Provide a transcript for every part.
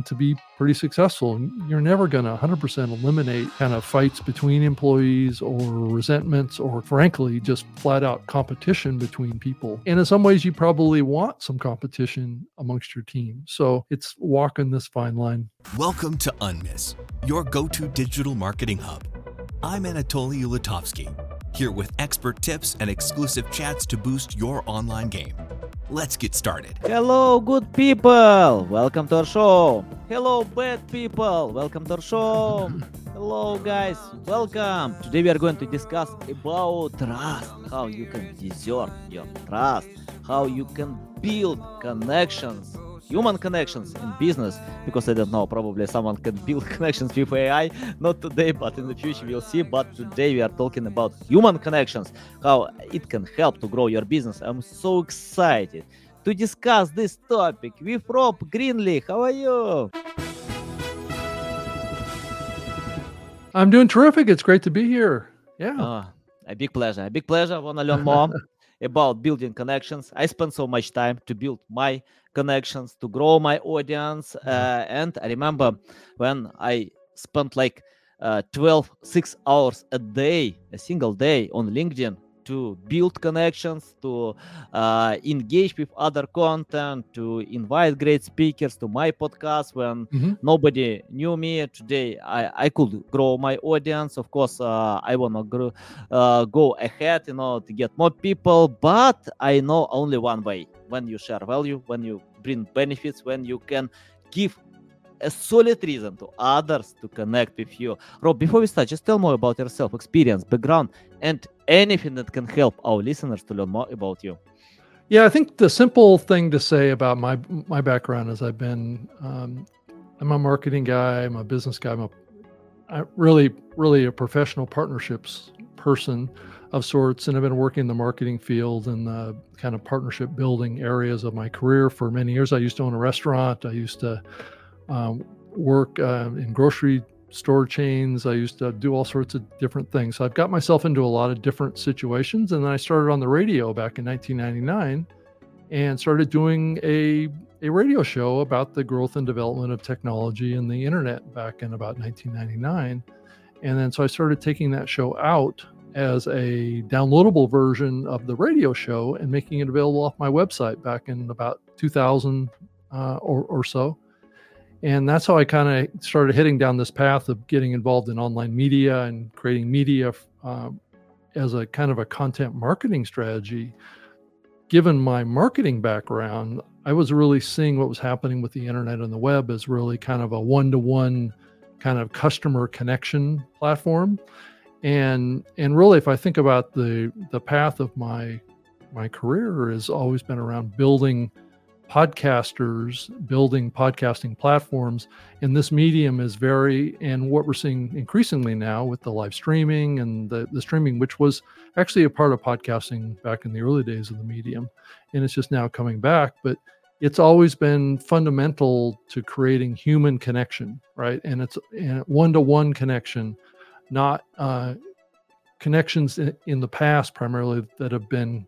tend to be pretty successful. You're never going to 100% eliminate kind of fights between employees or resentments or, frankly, just flat out competition between people. And in some ways, you probably want some competition amongst your team. So it's walking this fine line. Welcome to Unmiss, your go to digital marketing hub. I'm Anatolii Ulitovskyi, here with expert tips and exclusive chats to boost your online game. Let's get started. Hello, good people. Welcome to our show. Hello, bad people. Welcome to our show. Hello, guys. Welcome. Today we are going to discuss about trust, how you can deserve your trust, how you can build connections human connections in business because I don't know, probably someone can build connections with AI, not today, but in the future we'll see. But today we are talking about human connections, how it can help to grow your business. I'm so excited to discuss this topic with Rob Greenlee. How are you? I'm doing terrific. It's great to be here. Yeah. Oh, a big pleasure. A big pleasure. I want to learn more about building connections. I spent so much time to build my connections, to grow my audience. Mm-hmm. Uh, and I remember when I spent like uh, 12, six hours a day, a single day on LinkedIn to build connections, to uh, engage with other content, to invite great speakers to my podcast when mm-hmm. nobody knew me. Today, I, I could grow my audience. Of course, uh, I want to uh, go ahead, you know, to get more people, but I know only one way when you share value, when you bring benefits, when you can give a solid reason to others to connect with you. Rob, before we start, just tell more about yourself, experience, background, and anything that can help our listeners to learn more about you. Yeah, I think the simple thing to say about my my background is I've been um, I'm a marketing guy, I'm a business guy, I'm a I really really a professional partnerships person of sorts, and I've been working in the marketing field and the kind of partnership building areas of my career for many years. I used to own a restaurant. I used to um, work uh, in grocery store chains. I used to do all sorts of different things. So I've got myself into a lot of different situations. And then I started on the radio back in 1999 and started doing a, a radio show about the growth and development of technology and the internet back in about 1999. And then so I started taking that show out as a downloadable version of the radio show and making it available off my website back in about 2000 uh, or, or so and that's how I kind of started hitting down this path of getting involved in online media and creating media uh, as a kind of a content marketing strategy. Given my marketing background, I was really seeing what was happening with the internet and the web as really kind of a one to one kind of customer connection platform. And and really if I think about the the path of my my career has always been around building podcasters building podcasting platforms. And this medium is very and what we're seeing increasingly now with the live streaming and the, the streaming which was actually a part of podcasting back in the early days of the medium. And it's just now coming back but it's always been fundamental to creating human connection right? And it's one-to-one connection not uh, connections in, in the past primarily that have been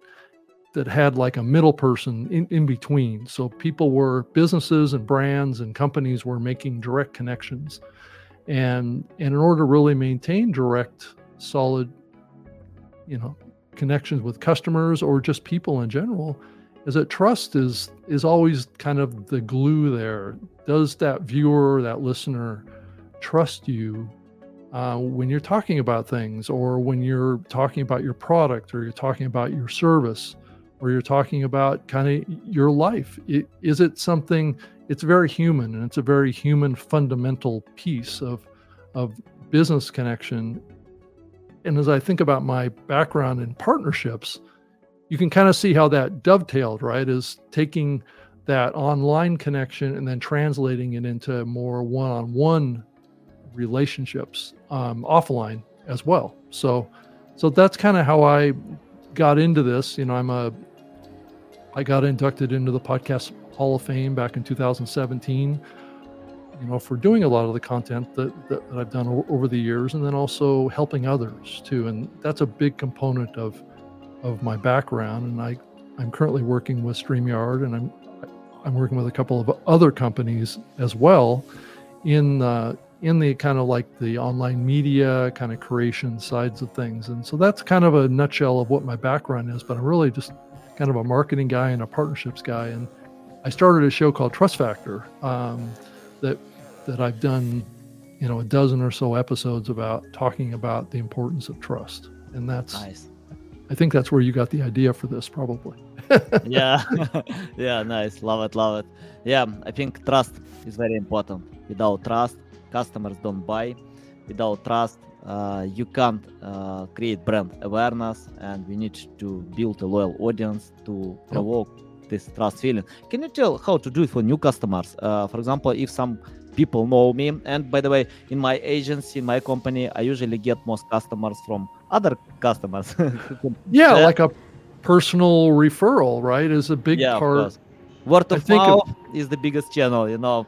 that had like a middle person in, in between. So people were businesses and brands and companies were making direct connections. And, and in order to really maintain direct, solid, you know, connections with customers or just people in general, is that trust is is always kind of the glue there. Does that viewer, that listener, trust you uh, when you're talking about things, or when you're talking about your product, or you're talking about your service? Or you're talking about kind of your life. It, is it something? It's very human, and it's a very human fundamental piece of of business connection. And as I think about my background in partnerships, you can kind of see how that dovetailed, right? Is taking that online connection and then translating it into more one-on-one relationships um, offline as well. So, so that's kind of how I got into this. You know, I'm a I got inducted into the Podcast Hall of Fame back in 2017. You know, for doing a lot of the content that, that, that I've done o- over the years, and then also helping others too. And that's a big component of of my background. And I I'm currently working with Streamyard, and I'm I'm working with a couple of other companies as well in uh, in the kind of like the online media kind of creation sides of things. And so that's kind of a nutshell of what my background is. But I'm really just kind of a marketing guy and a partnerships guy. And I started a show called Trust Factor um, that that I've done, you know, a dozen or so episodes about talking about the importance of trust. And that's Nice. I think that's where you got the idea for this, probably. yeah yeah nice love it love it yeah i think trust is very important without trust customers don't buy without trust uh, you can't uh, create brand awareness and we need to build a loyal audience to provoke this trust feeling can you tell how to do it for new customers uh, for example if some people know me and by the way in my agency in my company i usually get most customers from other customers Yeah, like a personal referral, right? Is a big yeah, of part. Word I of think of- mouth is the biggest channel, you know.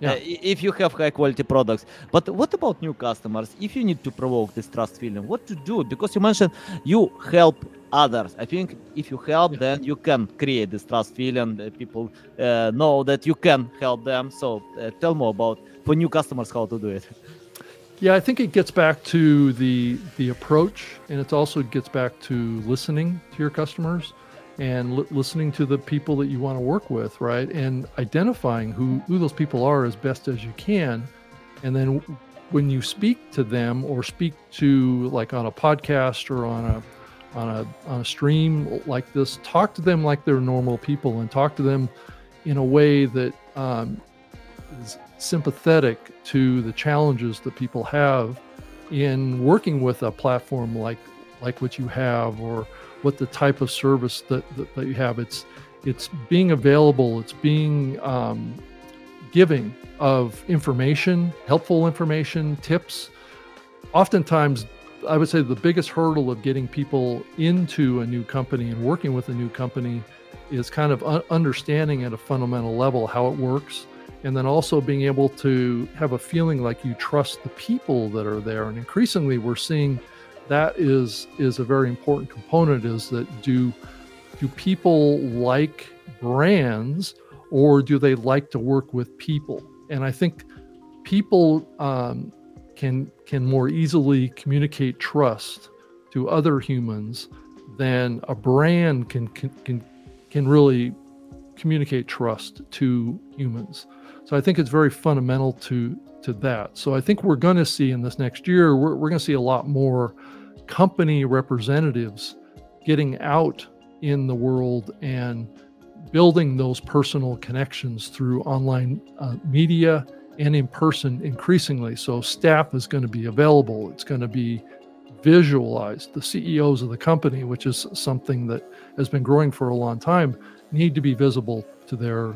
Yeah. Uh, if you have high quality products. But what about new customers? If you need to provoke this trust feeling, what to do? Because you mentioned you help others. I think if you help, then you can create this trust feeling. Uh, people uh, know that you can help them. So uh, tell more about for new customers how to do it. Yeah, I think it gets back to the the approach, and it also gets back to listening to your customers and li- listening to the people that you want to work with, right? And identifying who who those people are as best as you can, and then when you speak to them or speak to like on a podcast or on a on a on a stream like this, talk to them like they're normal people and talk to them in a way that um, is sympathetic to the challenges that people have in working with a platform like like what you have or what the type of service that, that, that you have. It's it's being available. It's being um, giving of information helpful information tips. Oftentimes i would say the biggest hurdle of getting people into a new company and working with a new company is kind of understanding at a fundamental level how it works and then also being able to have a feeling like you trust the people that are there. And increasingly we're seeing that is is a very important component is that do do people like brands or do they like to work with people? And i think people um, can can more easily communicate trust to other humans than a brand can can can, can really communicate trust to humans. So I think it's very fundamental to to that. So I think we're going to see in this next year, we're, we're going to see a lot more company representatives getting out in the world and building those personal connections through online uh, media and in person increasingly. So staff is going to be available. It's going to be visualized. The CEOs of the company, which is something that has been growing for a long time, need to be visible to their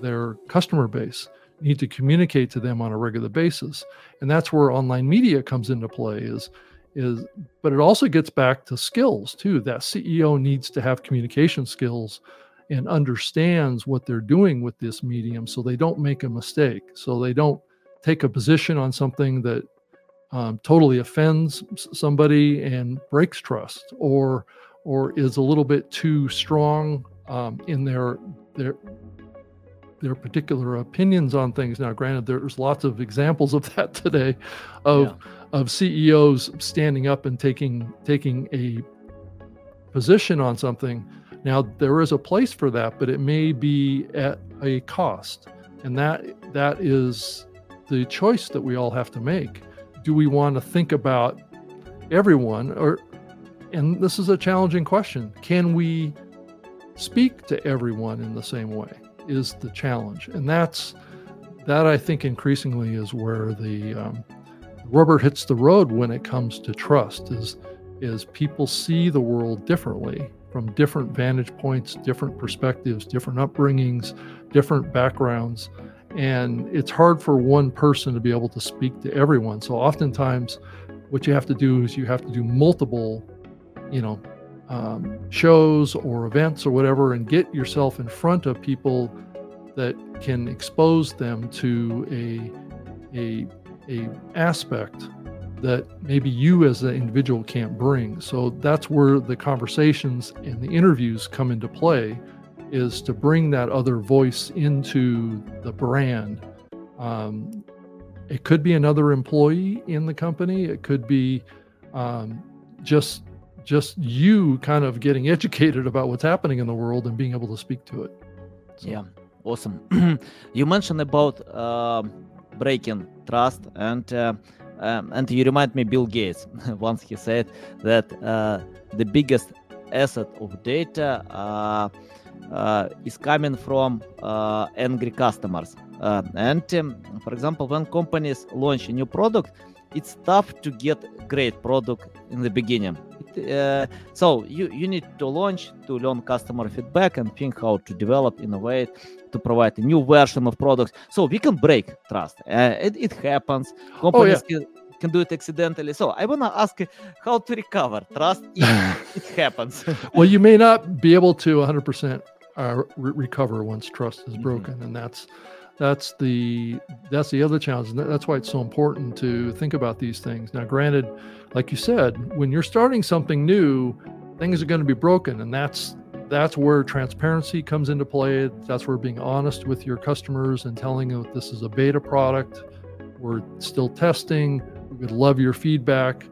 their customer base need to communicate to them on a regular basis. And that's where online media comes into play is is but it also gets back to skills too. That ceo needs to have communication skills and understands what they're doing with this medium so they don't make a mistake. So they don't take a position on something that um, totally offends somebody and breaks trust or or is a little bit too strong um, in their their their particular opinions on things. Now, granted, there's lots of examples of that today, of Yeah. of CEOs standing up and taking taking a position on something. Now, there is a place for that, but it may be at a cost, and that that is the choice that we all have to make. Do we want to think about everyone, or and this is a challenging question: Can we speak to everyone in the same way? Is the challenge, and that's that I think increasingly is where the um, rubber hits the road when it comes to trust. Is is people see the world differently from different vantage points, different perspectives, different upbringings, different backgrounds, and it's hard for one person to be able to speak to everyone. So oftentimes, what you have to do is you have to do multiple, you know, um, shows or events or whatever and get yourself in front of people that can expose them to a a a aspect that maybe you as an individual can't bring so that's where the conversations and the interviews come into play is to bring that other voice into the brand. Um, it could be another employee in the company. It could be um, just just you kind of getting educated about what's happening in the world and being able to speak to it. So. Yeah, awesome. you mentioned about uh, breaking trust and. Uh, um, and you remind me Bill Gates once he said that uh, the biggest asset of data uh, uh, is coming from uh, angry customers. Uh, and um, for example, when companies launch a new product, it's tough to get great product in the beginning. It, uh, so you, you need to launch to learn customer feedback and think how to develop, innovate, to provide a new version of products. So we can break trust. Uh, it, it happens. Companies oh, yeah. can, can do it accidentally. So I want to ask how to recover trust if it happens. well, you may not be able to 100% uh, re- recover once trust is mm-hmm. broken, mm-hmm. and that's that's the that's the other challenge and that's why it's so important to think about these things now granted like you said when you're starting something new things are going to be broken and that's that's where transparency comes into play. That's where being honest with your customers and telling them this is a beta product. We're still testing. We would love your feedback.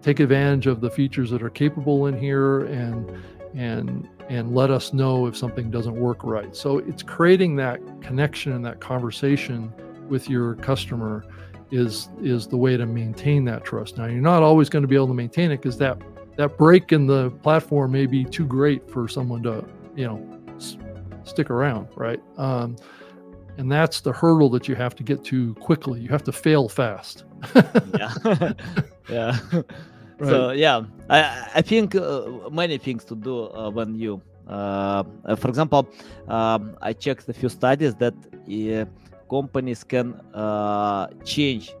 Take advantage of the features that are capable in here and and and let us know if something doesn't work right. So it's creating that connection and that conversation with your customer is is the way to maintain that trust. Now you're not always going to be able to maintain it because that that break in the platform may be too great for someone to, you know, s- stick around, right? Um, and that's the hurdle that you have to get to quickly. You have to fail fast. yeah, yeah. Right. So yeah, I I think uh, many things to do uh, when you, uh, for example, um, I checked a few studies that uh, companies can uh, change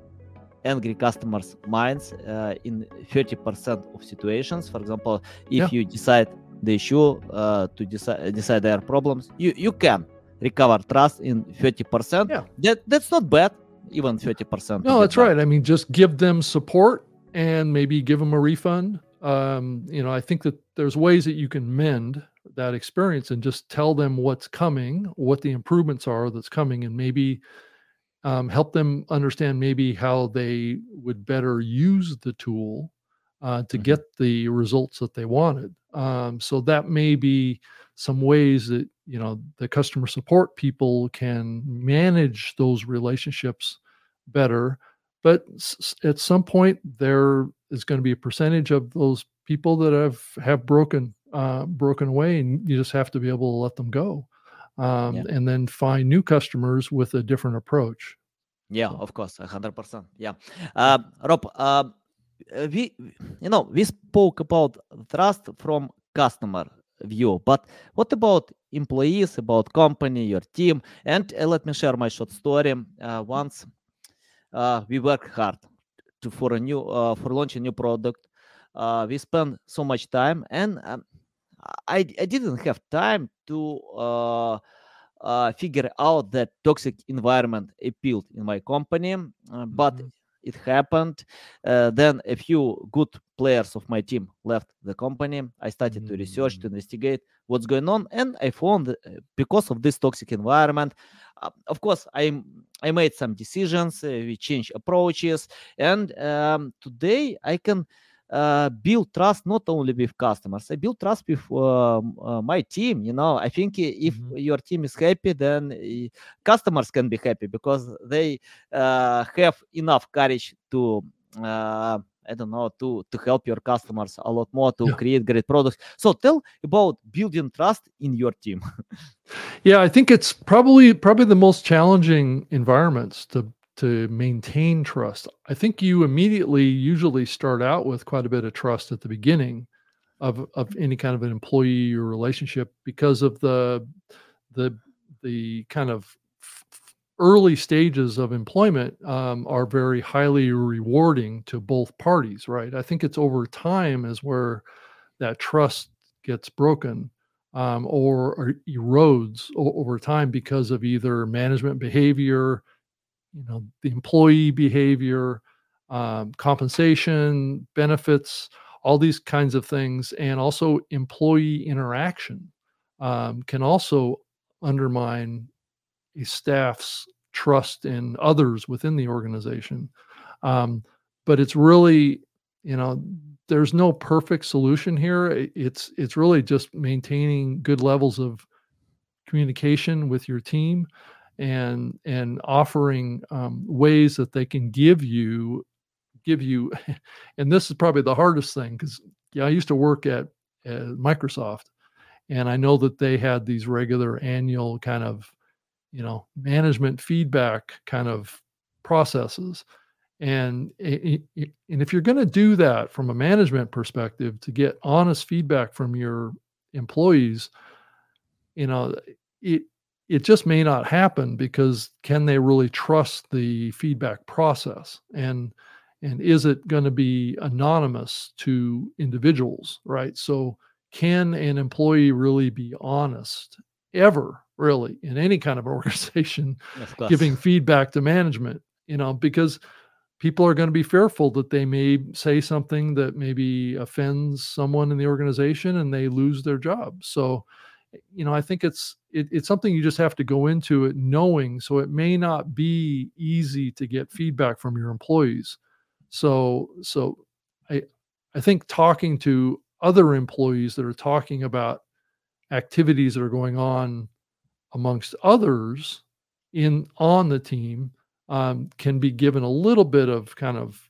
angry customers' minds uh, in 30% of situations. For example, if yeah. you decide the issue uh, to decide decide their problems, you you can recover trust in 30%. Yeah. That that's not bad, even 30%. No, that's right. I mean, just give them support and maybe give them a refund. Um, you know, I think that there's ways that you can mend that experience and just tell them what's coming, what the improvements are that's coming, and maybe um, help them understand maybe how they would better use the tool uh, to mm-hmm. get the results that they wanted. Um, so that may be some ways that you know the customer support people can manage those relationships better. But s- at some point, there is going to be a percentage of those people that have have broken uh, broken away, and you just have to be able to let them go um, yeah. and then find new customers with a different approach. Yeah, of course, hundred percent. Yeah, uh, Rob, uh, we you know we spoke about trust from customer view, but what about employees, about company, your team? And uh, let me share my short story. Uh, once uh, we work hard to for a new uh, for launch a new product. we spend so much time, and um, I I didn't have time to uh, figure out that toxic environment appealed in my company, uh, but mm-hmm. it happened. Uh, then a few good players of my team left the company. I started mm-hmm. to research to mm. investigate what's going on, and I found uh, because of this toxic environment, uh, of course, I I made some decisions. Uh, we changed approaches, and um, today I can uh, build trust not only with customers i build trust with uh, uh, my team you know i think if mm-hmm. your team is happy then customers can be happy because they have enough courage to I don't know to to help your customers a lot more to yeah. create great products. So tell about building trust in your team. yeah, I think it's probably probably the most challenging environments to to maintain trust. I think you immediately usually start out with quite a bit of trust at the beginning of of any kind of an employee or relationship because of the the the kind of early stages of employment um, are very highly rewarding to both parties right? I think it's over time is where that trust gets broken um, or, or erodes o- over time because of either management behavior you know the employee behavior um, compensation benefits all these kinds of things and also employee interaction um, can also undermine a staff's trust in others within the organization. Um, but it's really, you know, there's no perfect solution here. It's it's really just maintaining good levels of communication with your team and and offering um, ways that they can give you give you and this is probably the hardest thing because yeah i used to work at, at microsoft and i know that they had these regular annual kind of you know management feedback kind of processes. And and if you're going to do that from a management perspective to get honest feedback from your employees you know it it just may not happen because can they really trust the feedback process? And and is it going to be anonymous to individuals right? So can an employee really be honest ever really in any kind of organization of giving feedback to management you know because people are going to be fearful that they may say something that maybe offends someone in the organization and they lose their job. So you know i think it's it, it's something you just have to go into it knowing so it may not be easy to get feedback from your employees. So so i i think talking to other employees that are talking about activities that are going on amongst others in on the team um, can be given a little bit of kind of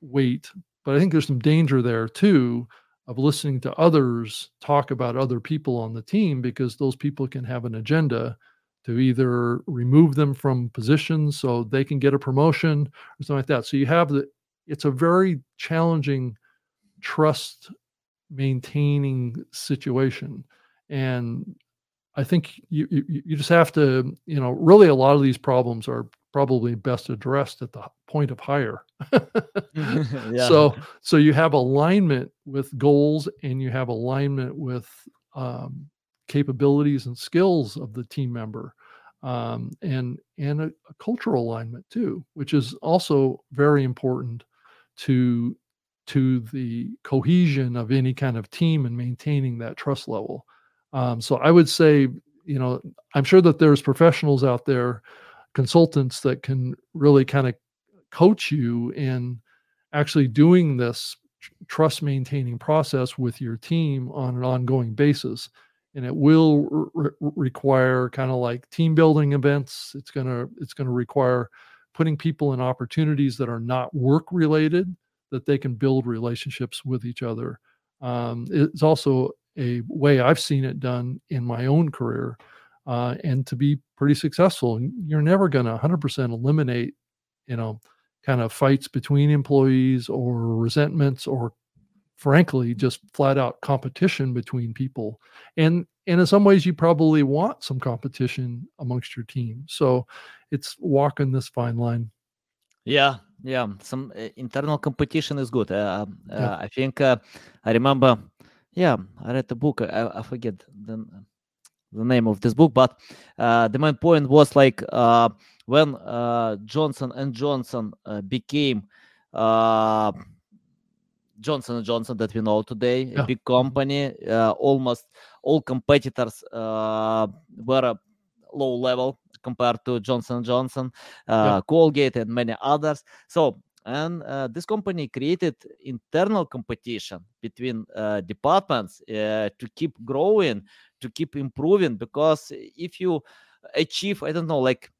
weight but i think there's some danger there too of listening to others talk about other people on the team because those people can have an agenda to either remove them from positions so they can get a promotion or something like that. So you have the it's a very challenging trust maintaining situation and I think you, you, you just have to you know really a lot of these problems are probably best addressed at the point of hire. yeah. So so you have alignment with goals and you have alignment with um, capabilities and skills of the team member, um, and and a, a cultural alignment too, which is also very important to to the cohesion of any kind of team and maintaining that trust level. Um, so I would say, you know, I'm sure that there's professionals out there consultants that can really kind of coach you in actually doing this trust maintaining process with your team on an ongoing basis. And it will re- require kind of like team building events. It's to it's to require putting people in opportunities that are not work related that they can build relationships with each other. Um, it's also a way i've seen it done in my own career uh, and to be pretty successful. You're never going to 100% eliminate, you know, kind of fights between employees or resentments or frankly just flat out competition between people and and in some ways you probably want some competition amongst your team so it's walking this fine line yeah yeah some uh, internal competition is good uh, uh, i think uh, i remember yeah i read the book i, I forget the the name of this book, but uh, the main point was like uh, when uh, Johnson and Johnson uh, became uh, Johnson and Johnson that we know today, yeah. a big company, uh, almost all competitors were low level compared to Johnson Johnson, yeah. Colgate, and many others. So and uh, this company created internal competition between uh, departments uh, to keep growing to keep improving because if you achieve i don't know like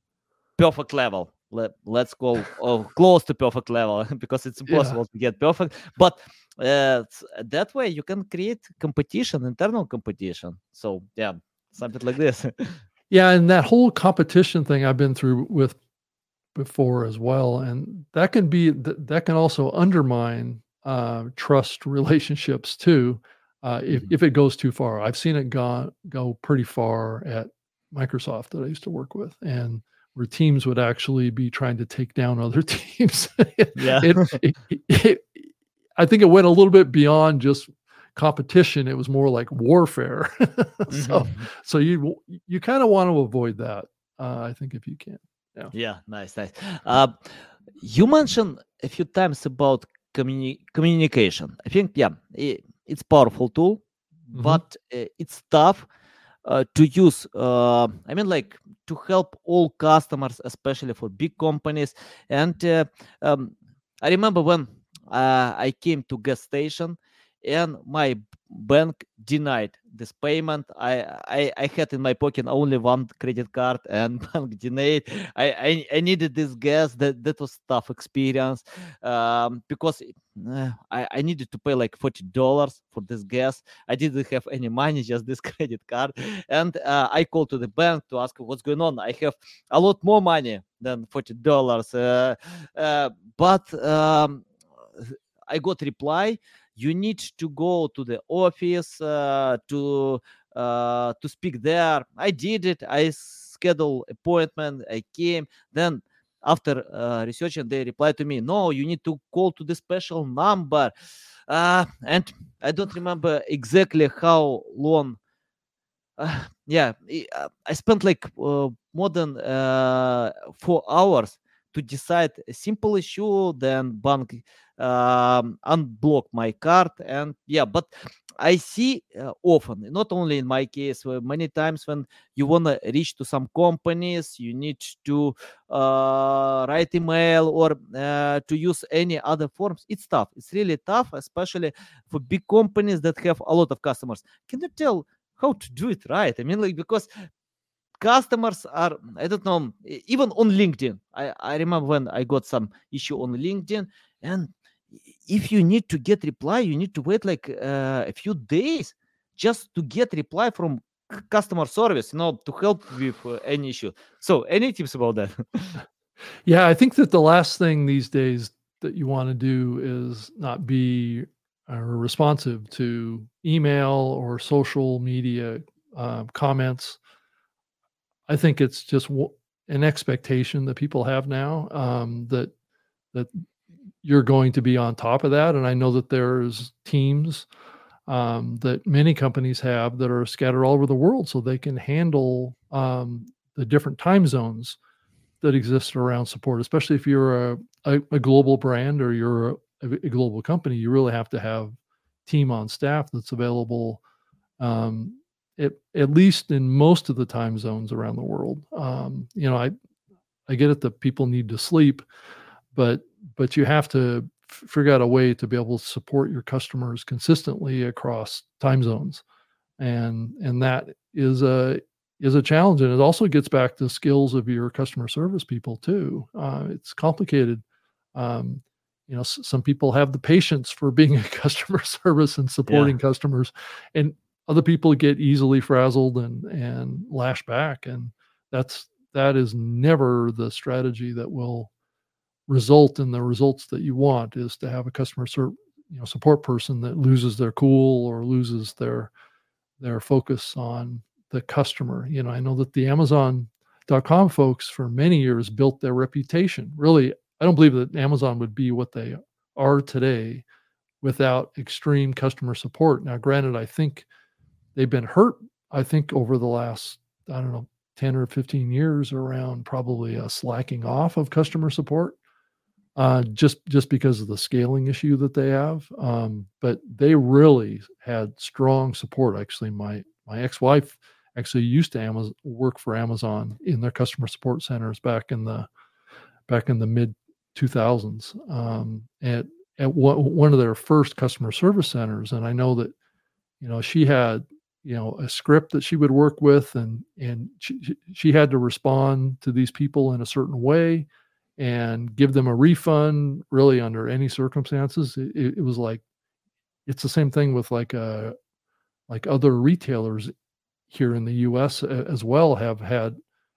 perfect level let, let's go oh, close to perfect level because it's impossible yeah. to get perfect but uh, that way you can create competition internal competition so yeah something like this yeah and that whole competition thing i've been through with before as well and that can be that can also undermine uh, trust relationships too uh, if, mm-hmm. if it goes too far. I've seen it go, go pretty far at Microsoft that I used to work with, and where teams would actually be trying to take down other teams. yeah. It, it, it, I think it went a little bit beyond just competition. It was more like warfare. so, mm-hmm. so you you kind of want to avoid that. Uh, I think if you can. Yeah. Yeah. Nice. Nice. Uh, you mentioned a few times about communi- communication. I think yeah, it, it's powerful tool, mm-hmm. but uh, it's tough uh, to use uh, i mean like to help all customers especially for big companies and uh, um, i remember when uh, i came to gas station and my bank denied this payment. I, I i had in my pocket only one credit card and bank denied. I i, I needed this gas. That that was tough experience um, because uh, I, I needed to pay like 40 dollars for this gas. I didn't have any money just this credit card. And uh, i called to the bank to ask what's going on. I have a lot more money than 40 dollars uh, uh, but um, i got reply you need to go to the office uh, to uh, to speak there. I did it. I scheduled appointment. I came. Then after uh, researching they replied to me no you need to call to the special number. Uh, and i don't remember exactly how long. Uh, yeah i spent like uh, more than four hours to decide a simple issue then bank um, unblock my card and yeah but i see uh, often not only in my case many times when you want to reach to some companies you need to uh, write email or uh, to use any other forms. It's tough. It's really tough especially for big companies that have a lot of customers. Can you tell how to do it right? I mean like because customers are i don't know even on linkedin. I, I remember when i got some issue on linkedin and if you need to get reply you need to wait like uh, a few days just to get reply from customer service you know to help with uh, any issue. So any tips about that? Yeah i think that the last thing these days that you want to do is not be uh, responsive to email or social media uh, comments. I think it's just w- an expectation that people have now um, that that you're going to be on top of that. And I know that there's teams um, that many companies have that are scattered all over the world, so they can handle um, the different time zones that exist around support. Especially if you're a, a, a global brand or you're a, a, global company, you really have to have team on staff that's available um, at, at least in most of the time zones around the world. Um, you know, I I get it that people need to sleep, but but you have to f- figure out a way to be able to support your customers consistently across time zones, and and that is a is a challenge, and it also gets back to skills of your customer service people too. Uh, it's complicated. Um, you know, s- some people have the patience for being a customer service and supporting yeah. customers, and other people get easily frazzled and and lash back and that's that is never the strategy that will result in the results that you want is to have a customer ser- you know support person that loses their cool or loses their their focus on the customer. You know i know that the amazon.com folks for many years built their reputation. Really i don't believe that amazon would be what they are today without extreme customer support. Now granted i think they've been hurt, I think, over the last, I don't know, 10 or 15 years around probably a slacking off of customer support. Uh, just just because of the scaling issue that they have, um, but they really had strong support. Actually, my my ex-wife actually used to Amazon, work for Amazon in their customer support centers back in the back in the mid 2000s um, at at one of their first customer service centers. And I know that you know she had you know a script that she would work with and and she, she had to respond to these people in a certain way and give them a refund really under any circumstances it, it was like it's the same thing with like uh like other retailers here in the US as well have had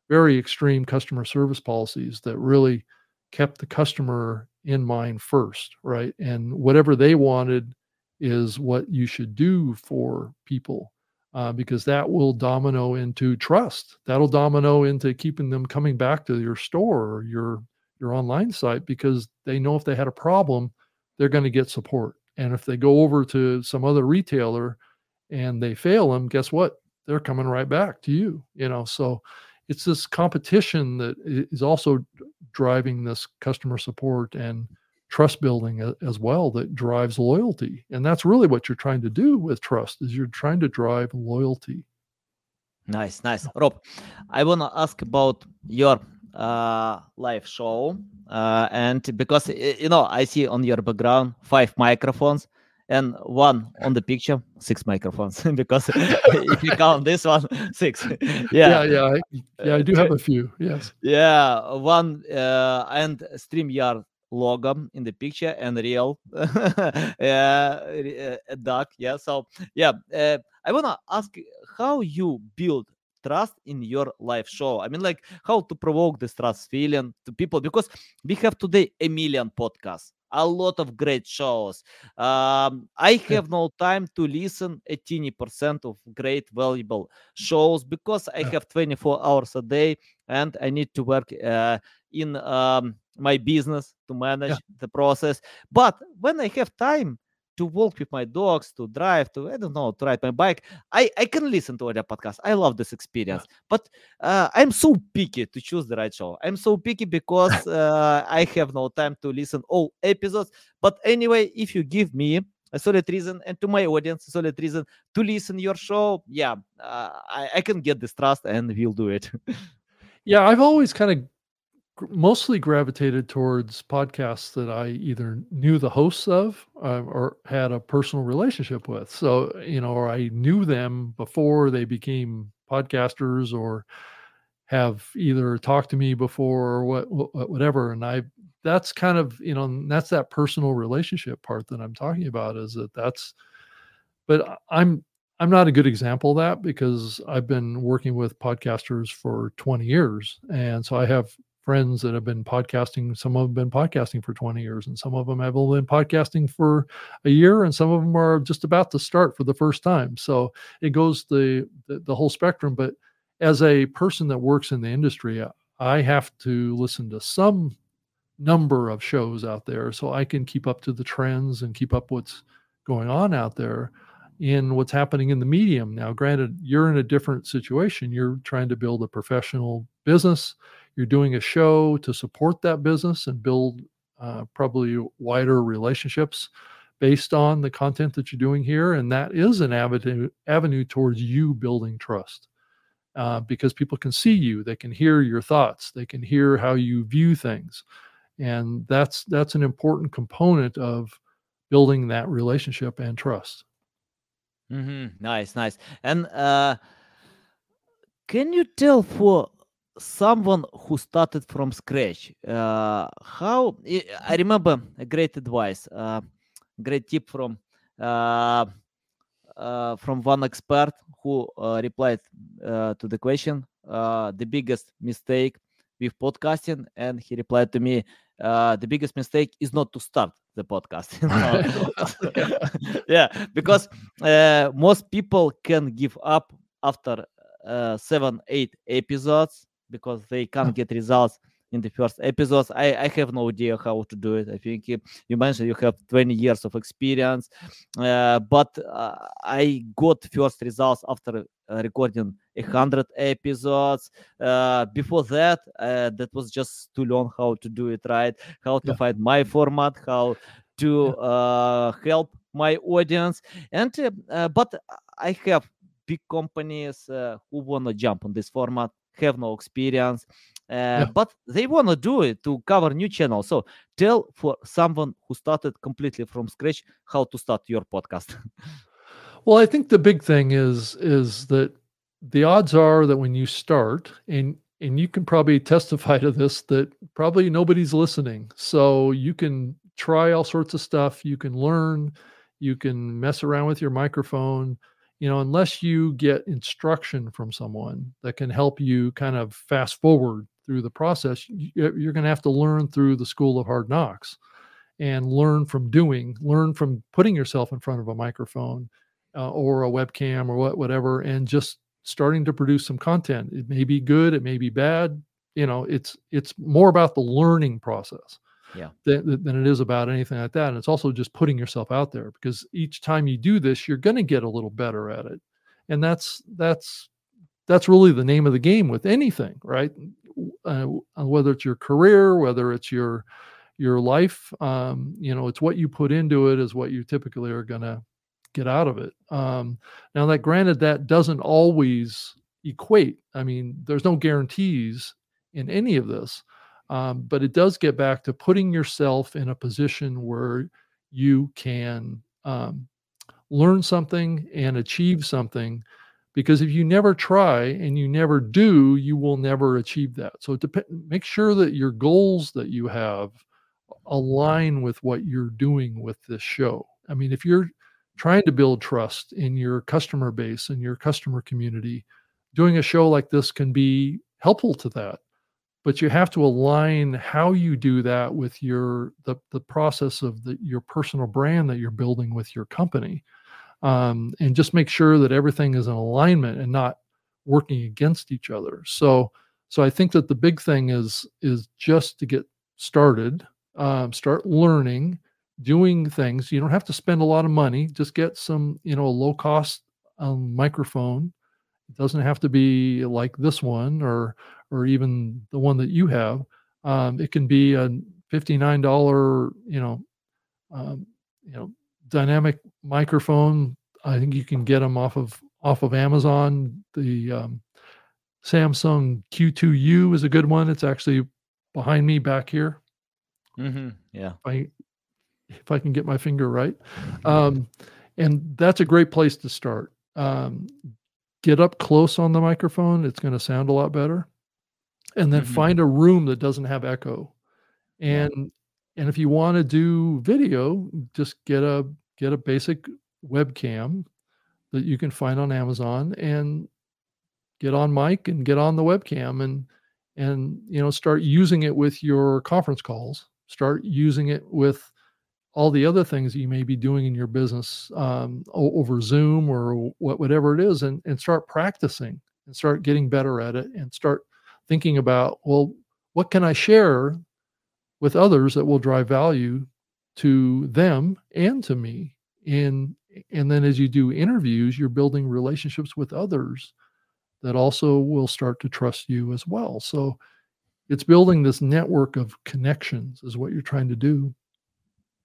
very extreme customer service policies that really kept the customer in mind first right and whatever they wanted is what you should do for people uh, because that will domino into trust. That'll domino into keeping them coming back to your store or your your online site because they know if they had a problem, they're going to get support. And if they go over to some other retailer and they fail them, guess what? They're coming right back to you. You know, so it's this competition that is also driving this customer support and trust building as well that drives loyalty and that's really what you're trying to do with trust is you're trying to drive loyalty Nice, nice. Rob, I want to ask about your uh, live show. Uh, and because, you know, I see on your background five microphones and one on the picture, six microphones. because if you count this one, six. Yeah, yeah, yeah. I, yeah, I do have a few. Yes. Yeah, one uh, and StreamYard logo in the picture and real uh, duck. Yeah. So yeah, uh, I wanna ask how you build trust in your live show. I mean, like how to provoke this trust feeling to people because we have today a million podcasts a lot of great shows. Um, I have no time to listen a teeny percent of great, valuable shows because I have 24 hours a day and I need to work uh, in um, my business to manage yeah. the process. But when I have time, to walk with my dogs, to drive, to I don't know, to ride my bike. I I can listen to other podcasts. I love this experience, yeah. but uh, I'm so picky to choose the right show. I'm so picky because uh, I have no time to listen all episodes. But anyway, if you give me a solid reason and to my audience a solid reason to listen your show, yeah, uh, I, I can get this trust and we'll do it. yeah, I've always kind of mostly gravitated towards podcasts that I either knew the hosts of uh, or had a personal relationship with. So, you know, or I knew them before they became podcasters or have either talked to me before or what, what whatever and I that's kind of, you know, that's that personal relationship part that I'm talking about is that that's but I'm I'm not a good example of that because I've been working with podcasters for 20 years and so I have friends that have been podcasting. Some of them have been podcasting for 20 years, and some of them have only been podcasting for a year, and some of them are just about to start for the first time. So it goes the the, the whole spectrum. But as a person that works in the industry, I have to listen to some number of shows out there so I can keep up to the trends and keep up what's going on out there in what's happening in the medium. Now, granted, you're in a different situation. You're trying to build a professional business you're doing a show to support that business and build uh, probably wider relationships based on the content that you're doing here. And that is an avenue, avenue towards you building trust uh, because people can see you, they can hear your thoughts, they can hear how you view things. And that's that's an important component of building that relationship and trust. Mm-hmm. Nice, nice. And uh, can you tell for someone who started from scratch uh, how i remember a great advice uh, great tip from uh, uh from one expert who uh, replied uh, to the question the biggest mistake with podcasting and he replied to me the biggest mistake is not to start the podcast. Yeah because most people can give up after seven eight episodes because they can't get results in the first episodes. I, I have no idea how to do it. I think you mentioned you have 20 years of experience, uh, but uh, I got first results after uh, recording a hundred episodes. Uh, before that, uh, that was just to learn how to do it right, how to yeah. find my format, how to uh, help my audience, and but I have big companies who wanna jump on this format have no experience, uh, yeah. but they want to do it to cover new channels. So tell for someone who started completely from scratch how to start your podcast. well, I think the big thing is is that the odds are that when you start and and you can probably testify to this that probably nobody's listening. So you can try all sorts of stuff, you can learn, you can mess around with your microphone you know, unless you get instruction from someone that can help you kind of fast forward through the process, you're going to have to learn through the school of hard knocks and learn from doing, learn from putting yourself in front of a microphone uh, or a webcam or what, whatever, and just starting to produce some content. It may be good, it may be bad. You know, it's it's more about the learning process yeah than, than it is about anything like that and it's also just putting yourself out there because each time you do this you're going to get a little better at it and that's that's that's really the name of the game with anything right uh, whether it's your career whether it's your your life um, you know it's what you put into it is what you typically are going to get out of it um, now that granted that doesn't always equate. I mean, there's no guarantees in any of this, um, but it does get back to putting yourself in a position where you can um, learn something and achieve something. Because if you never try and you never do, you will never achieve that. So dep- make sure that your goals that you have align with what you're doing with this show. I mean, if you're trying to build trust in your customer base and your customer community, doing a show like this can be helpful to that. But you have to align how you do that with your the, the process of the, your personal brand that you're building with your company. Um, and just make sure that everything is in alignment and not working against each other. So so I think that the big thing is is just to get started, um, start learning, doing things. You don't have to spend a lot of money. Just get some, you know, a low cost um, microphone. It doesn't have to be like this one or or even the one that you have. Um, it can be a fifty nine dollar, you know, um, you know, dynamic microphone. I think you can get them off of off of Amazon. The um, Samson Q2U is a good one. It's actually behind me back here. Mm-hmm. Yeah. I if I can get my finger right. Um, and that's a great place to start. Um, get up close on the microphone, it's going to sound a lot better. And then Mhm. find a room that doesn't have echo. And and if you want to do video, just get a get a basic webcam that you can find on Amazon and get on mic and get on the webcam and and you know start using it with your conference calls start using it with all the other things that you may be doing in your business um, over zoom or whatever it is and, and start practicing and start getting better at it and start thinking about well what can i share with others that will drive value to them and to me? And and then as you do interviews you're building relationships with others that also will start to trust you as well. So it's building this network of connections is what you're trying to do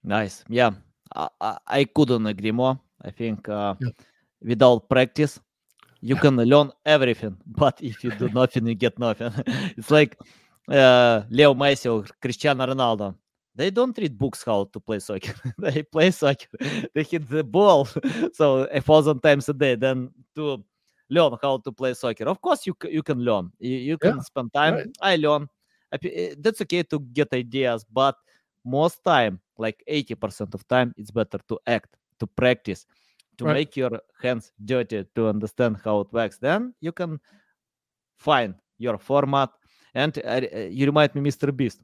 Nice. Yeah. I, I, couldn't agree more. I think uh, Yeah. without practice, you can learn everything. But if you do nothing, you get nothing. it's like uh, Leo Messi or Cristiano Ronaldo. They don't read books how to play soccer. they play soccer. they hit the ball so a thousand times a day. Then to learn how to play soccer. Of course, you you can learn. You, you Yeah, can spend time. right. I learn. Eh, That's okay to get ideas, but most time, like 80% of time, it's better to act, to practice, to Right. make your hands dirty, to understand how it works. Then you can find your format. And uh, uh, you remind me, Mr. Beast,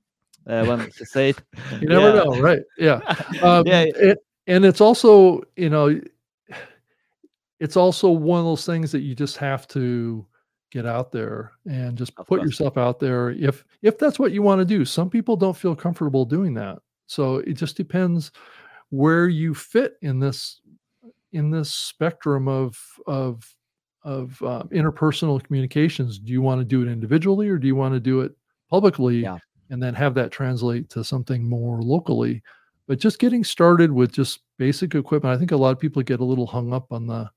uh, when he said, you never Yeah. know right yeah um, yeah, it, and it's also you know it's also one of those things that you just have to get out there and just Of put course. yourself out there if if that's what you want to do some people don't feel comfortable doing that so it just depends where you fit in this in this spectrum of of of uh, interpersonal communications. Do you want to do it individually or do you want to do it publicly Yeah. and then have that translate to something more locally? But just getting started with just basic equipment i think a lot of people get a little hung up on the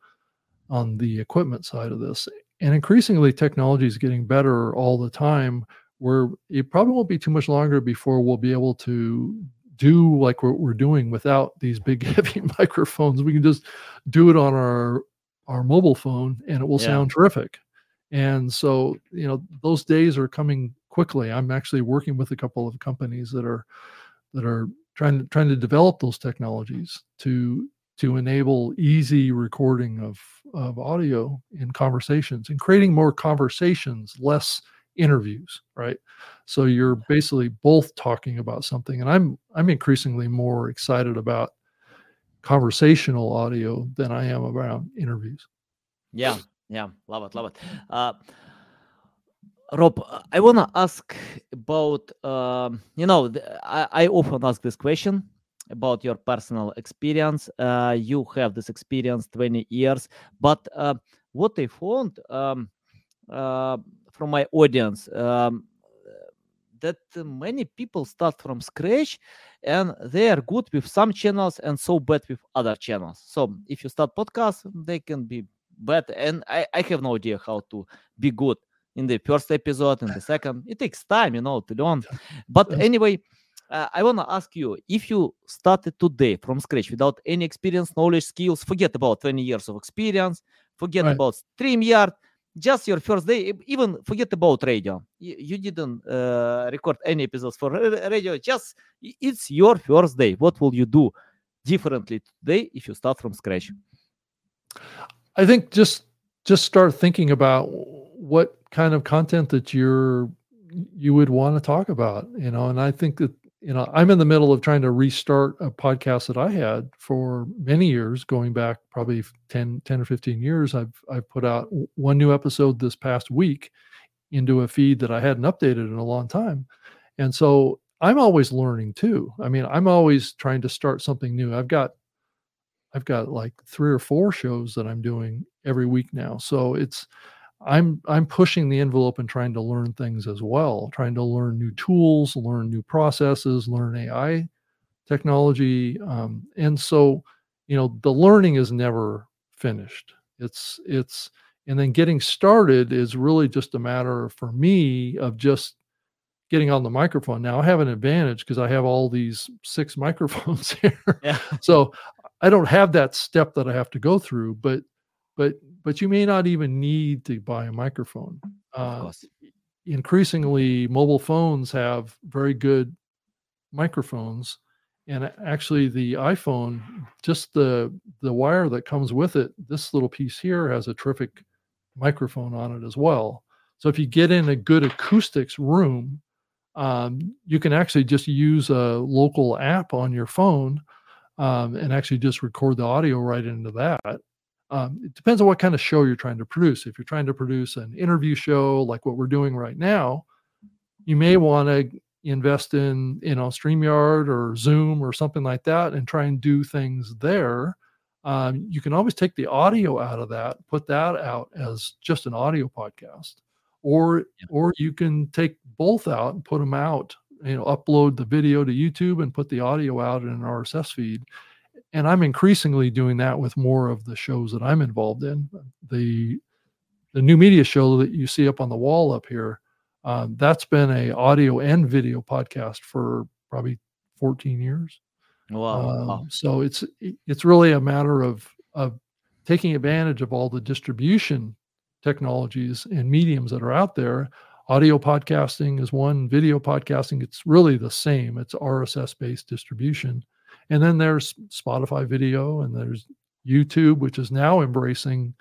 on the equipment side of this. And increasingly technology is getting better all the time where it probably won't be too much longer before we'll be able to do like what we're doing without these big heavy microphones. We can just do it on our our mobile phone and it will Yeah. sound terrific. And so you know those days are coming quickly. I'm actually working with a couple of companies that are that are trying to trying to develop those technologies to to enable easy recording of of audio in conversations and creating more conversations less interviews right so you're basically both talking about something and i'm i'm increasingly more excited about conversational audio than i am about interviews Yeah, yeah, love it, love it. Uh, Rob, I want to ask about, um, you know, I, I often ask this question about your personal experience. Uh, you have this experience 20 years, but uh, what I found um, uh, from my audience um, that many people start from scratch and they are good with some channels and so bad with other channels. So if you start podcast, they can be bad and I, I have no idea how to be good in the first episode and the second it takes time you know to learn but anyway uh, i want to ask you if you started today from scratch without any experience knowledge skills forget about 20 years of experience forget Right. about streamyard just your first day even forget about radio you, you didn't uh, record any episodes for radio just it's your first day what will you do differently today if you start from scratch I think just just start thinking about what kind of content that you're you would want to talk about, you know. And I think that you know I'm in the middle of trying to restart a podcast that I had for many years, going back probably 10, 10 or 15 years. I've I've put out one new episode this past week into a feed that I hadn't updated in a long time. And so I'm always learning too. I mean, I'm always trying to start something new. I've got I've got like three or four shows that I'm doing every week now. So it's I'm I'm pushing the envelope and trying to learn things as well, trying to learn new tools, learn new processes, learn AI technology. Um, and so, you know, the learning is never finished. It's it's and then getting started is really just a matter for me of just getting on the microphone. Now I have an advantage because I have all these six microphones here yeah so i don't have that step that i have to go through but but but you may not even need to buy a microphone. Uh, increasingly mobile phones have very good microphones and actually the iphone just the the wire that comes with it this little piece here has a terrific microphone on it as well. So if you get in a good acoustics room um, you can actually just use a local app on your phone um, and actually just record the audio right into that. Um, it depends on what kind of show you're trying to produce. If you're trying to produce an interview show like what we're doing right now, you may want to invest in you know StreamYard or Zoom or something like that and try and do things there. Um, you can always take the audio out of that, put that out as just an audio podcast, or Yeah. or you can take both out and put them out. You know, upload the video to YouTube and put the audio out in an RSS feed. And I'm increasingly doing that with more of the shows that I'm involved in. The the new media show that you see up on the wall up here, um, that's been a audio and video podcast for probably 14 years. wow, Um, wow. So it's it's really a matter of of taking advantage of all the distribution technologies and mediums that are out there. Audio podcasting is one, video podcasting, it's really the same. It's RSS based distribution. And then there's Spotify video and there's YouTube, which is now embracing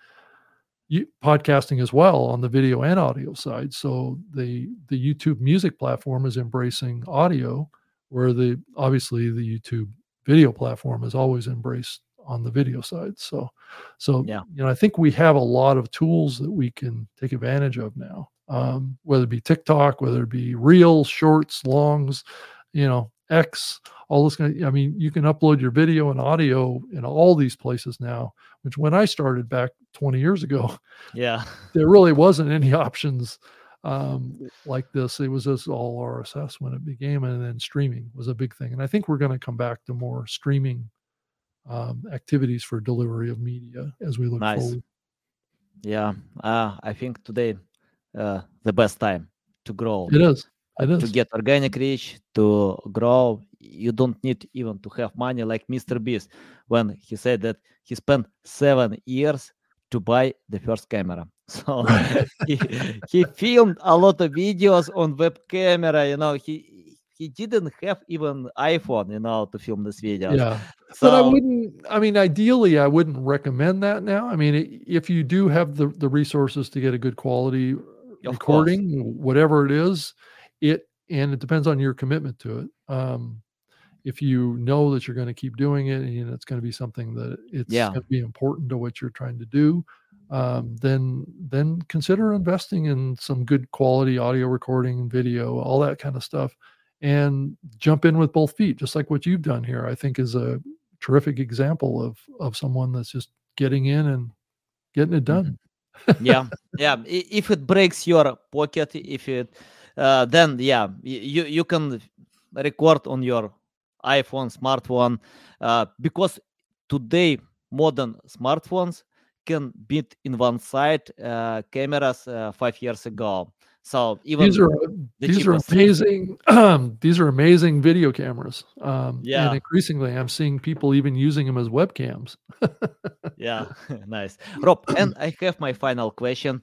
podcasting as well on the video and audio side. So the the YouTube music platform is embracing audio, where the obviously the YouTube video platform is always embraced on the video side. So so Yeah. you know I think we have a lot of tools that we can take advantage of now. Um, whether it be TikTok, whether it be reels, shorts, longs, you know, X, all this kind of, I mean, you can upload your video and audio in all these places now, which when I started back 20 years ago, yeah there really wasn't any options um, like this. It was just all RSS when it became, and then streaming was a big thing. And I think we're going to come back to more streaming um, activities for delivery of media as we look Nice. forward. yeah uh, i think today uh, the best time to grow It is. To get organic reach to grow you don't need even to have money like mr beast when he said that he spent seven years to buy the first camera so he, he filmed a lot of videos on web camera you know he he didn't have even iphone you know to film this video Yeah. but I wouldn't. I mean, ideally, I wouldn't recommend that now. I mean, if you do have the the resources to get a good quality Of course. recording, whatever it is, it and it depends on your commitment to it. Um, if you know that you're going to keep doing it and it's going to be something that it's Yeah. going to be important to what you're trying to do, um, then then consider investing in some good quality audio recording, video, all that kind of stuff, and jump in with both feet, just like what you've done here. I think is a terrific example of of someone that's just getting in and getting it done. yeah yeah if it breaks your pocket if it uh, then yeah you you can record on your iphone smartphone uh, because today modern smartphones can beat in one side uh, cameras uh, five years ago. So even these are the these are amazing. these are amazing video cameras. Um, Yeah. and increasingly, I'm seeing people even using them as webcams. yeah nice rob and i have my final question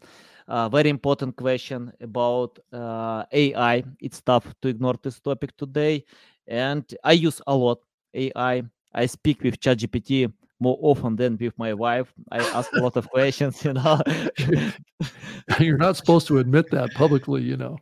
uh, very important question about uh, ai it's tough to ignore this topic today and i use a lot ai i speak with chatgpt more often than with my wife i ask a lot of questions you know You're not supposed to admit that publicly, you know.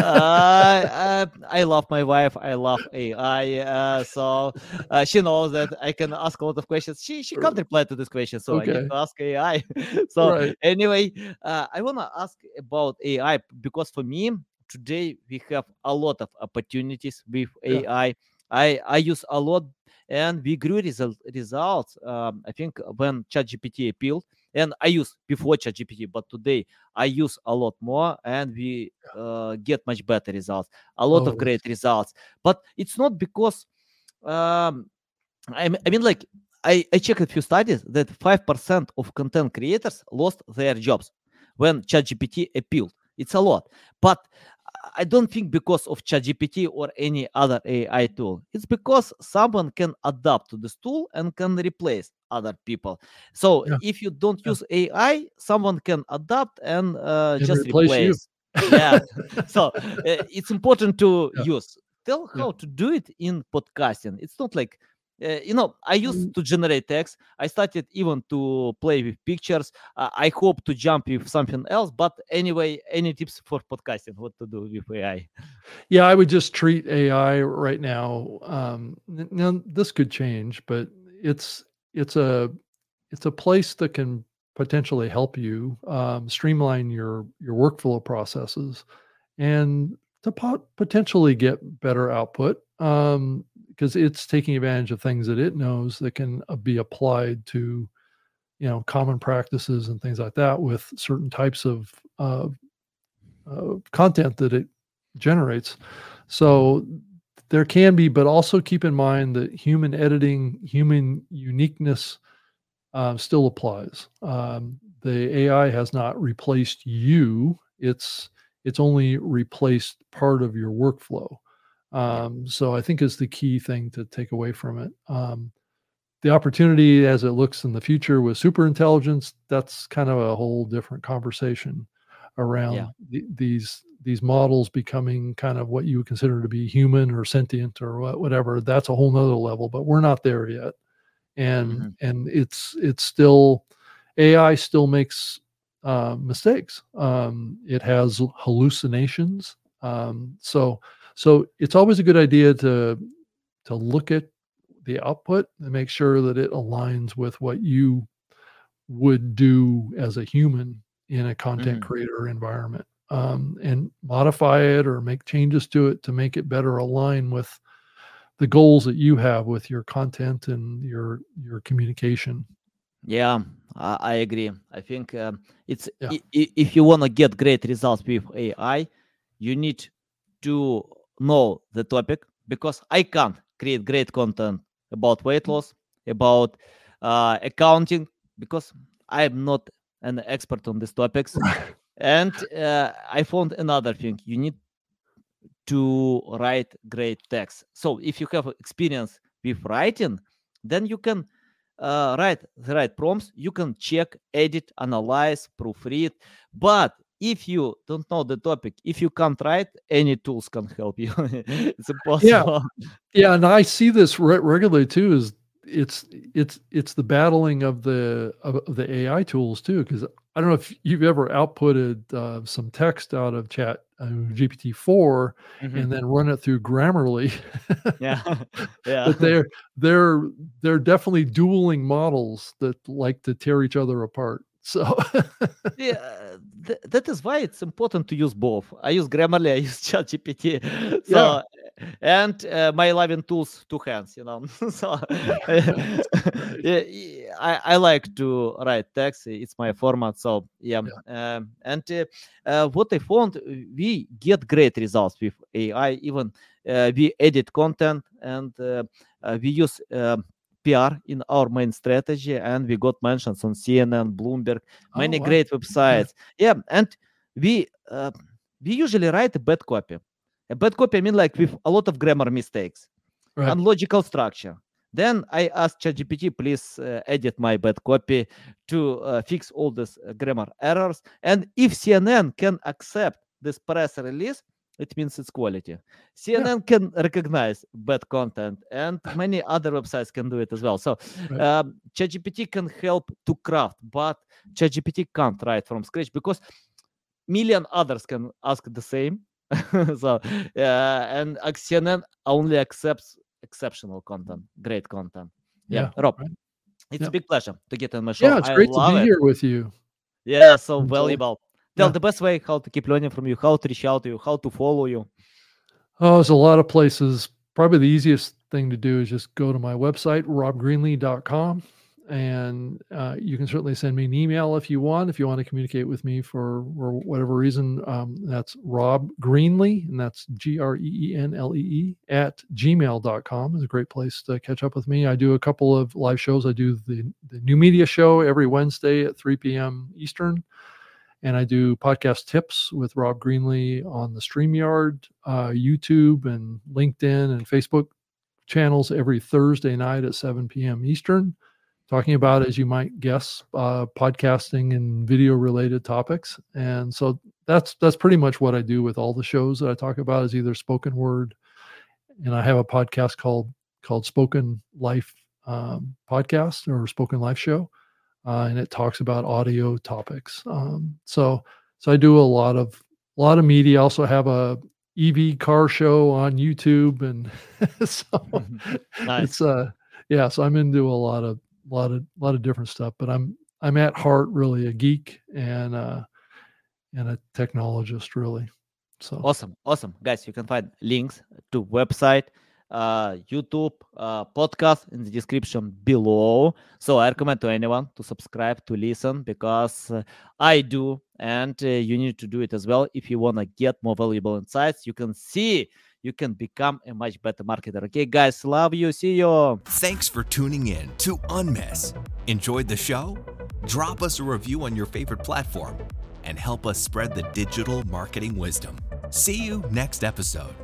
uh, uh, I love my wife. I love AI. Uh, so uh, she knows that I can ask a lot of questions. She she can't reply to this question, so I Okay. need to ask AI. so Right. anyway, uh, I wanna ask about AI because for me today we have a lot of opportunities with Yeah. AI. I I use a lot, and we grew result, results. Um, I think when ChatGPT appealed, and I use before ChatGPT, but today I use a lot more, and we uh, get much better results. A lot of Oh, great results, but it's not because um, I, I mean, like I, I checked a few studies that five percent of content creators lost their jobs when ChatGPT appealed. It's a lot, but I don't think because of ChatGPT or any other AI tool. It's because someone can adapt to this tool and can replace other people. So Yeah. if you don't Yeah. use AI, someone can adapt and uh, just replace you. replace. yeah. So uh, it's important to Yeah. use. Tell how to do it in podcasting. It's not like uh, you know i used to generate text. I started even to play with pictures. Uh, i hope to jump with something else but anyway any tips for podcasting? What to do with ai Yeah, I would just treat AI right now. Um, now this could change, but it's it's a it's a place that can potentially help you um, streamline your your workflow processes and to pot- potentially get better output because it's taking advantage of things that it knows that can uh, be applied to you know common practices and things like that with certain types of uh, uh, content that it generates. So there can be, but also keep in mind that human editing, human uniqueness uh, still applies. Um, the AI has not replaced you; it's it's only replaced part of your workflow. Um, so I think is the key thing to take away from it. Um, the opportunity as it looks in the future with super intelligence, that's kind of a whole different conversation around Yeah. the, these these models becoming kind of what you would consider to be human or sentient or what, whatever. That's a whole nother level, but we're not there yet. And Mhm. and it's it's still AI still makes uh, mistakes. Um, it has hallucinations. Um, so so it's always a good idea to to look at the output and make sure that it aligns with what you would do as a human in a content Mhm. creator environment um, and modify it or make changes to it to make it better align with the goals that you have with your content and your your communication yeah i, I agree i think um, it's Yeah. if you want to get great results with ai you need to know the topic because i can't create great content about weight loss about uh, accounting because i'm not an expert on these topics. And uh, i found another thing. You need to write great text. So if you have experience with writing then you can uh, write the right prompts. You can check edit analyze proofread. But if you don't know the topic if you can't write any tools can help you it's impossible Yeah, yeah, and I see this re- regularly too. Is it's it's it's the battling of the of, the AI tools too. Because I don't know if you've ever outputted uh, some text out of Chat uh, GPT four Mhm. and then run it through Grammarly. yeah yeah but they're they're they're definitely dueling models that like to tear each other apart. So yeah, th- that is why it's important to use both. I use Grammarly, I use ChatGPT. So, Yeah. and uh, my loving tools, two hands, you know. so, yeah, yeah, I, I like to write text. It's my format. So, yeah. Um, and uh, uh, what I found, we get great results with AI. Even uh, we edit content and uh, uh, we use. um PR in our main strategy, and we got mentions on CNN, Bloomberg, many Oh, wow. great websites. Yeah, and we uh, we usually write a bad copy. A bad copy, I mean, like with a lot of grammar mistakes Right. and logical structure. Then I asked ChatGPT, please uh, edit my bad copy to uh, fix all these uh, grammar errors. And if CNN can accept this press release, it means it's quality. CNN can recognize bad content, and many other websites can do it as well. So Right. um, ChatGPT can help to craft, but ChatGPT can't write from scratch because million others can ask the same. so uh, and uh, CNN only accepts exceptional content, great content. Yeah, Yeah, Rob, right. it's Yeah. a big pleasure to get on my show. Yeah, it's I great to be it. here with you. Yeah, so valuable. Tell Yeah. the best way how to keep learning from you, how to reach out to you, how to follow you. Oh, there's a lot of places. Probably the easiest thing to do is just go to my website, robgreenlee.com. And uh, you can certainly send me an email if you want. If you want to communicate with me for, for whatever reason, um, that's Rob Greenlee, and that's G R E E N L E E at gmail.com is a great place to catch up with me. I do a couple of live shows. I do the, the new media show every Wednesday at 3 p.m. Eastern and I do podcast tips with Rob Greenlee on the StreamYard, uh, YouTube, and LinkedIn and Facebook channels every Thursday night at 7 p.m. Eastern, talking about, as you might guess, uh, podcasting and video related topics. And so that's that's pretty much what I do with all the shows that I talk about is either spoken word, and I have a podcast called called Spoken Life um, Podcast or Spoken Life Show uh, and it talks about audio topics. Um, so so I do a lot of a lot of media. I also have a EV car show on YouTube, and so Nice. it's uh yeah. So I'm into a lot of lot of lot of different stuff, but I'm I'm at heart really a geek and uh and a technologist really. So Awesome, awesome, guys! You can find links to website, uh, YouTube, uh, podcast in the description below. So I recommend to anyone to subscribe to listen because uh, I do, and uh, you need to do it as well if you want to get more valuable insights. You can see you can become a much better marketer. Okay, guys, love you. See you. Thanks for tuning in to Unmiss. Enjoyed the show? Drop us a review on your favorite platform and help us spread the digital marketing wisdom. See you next episode.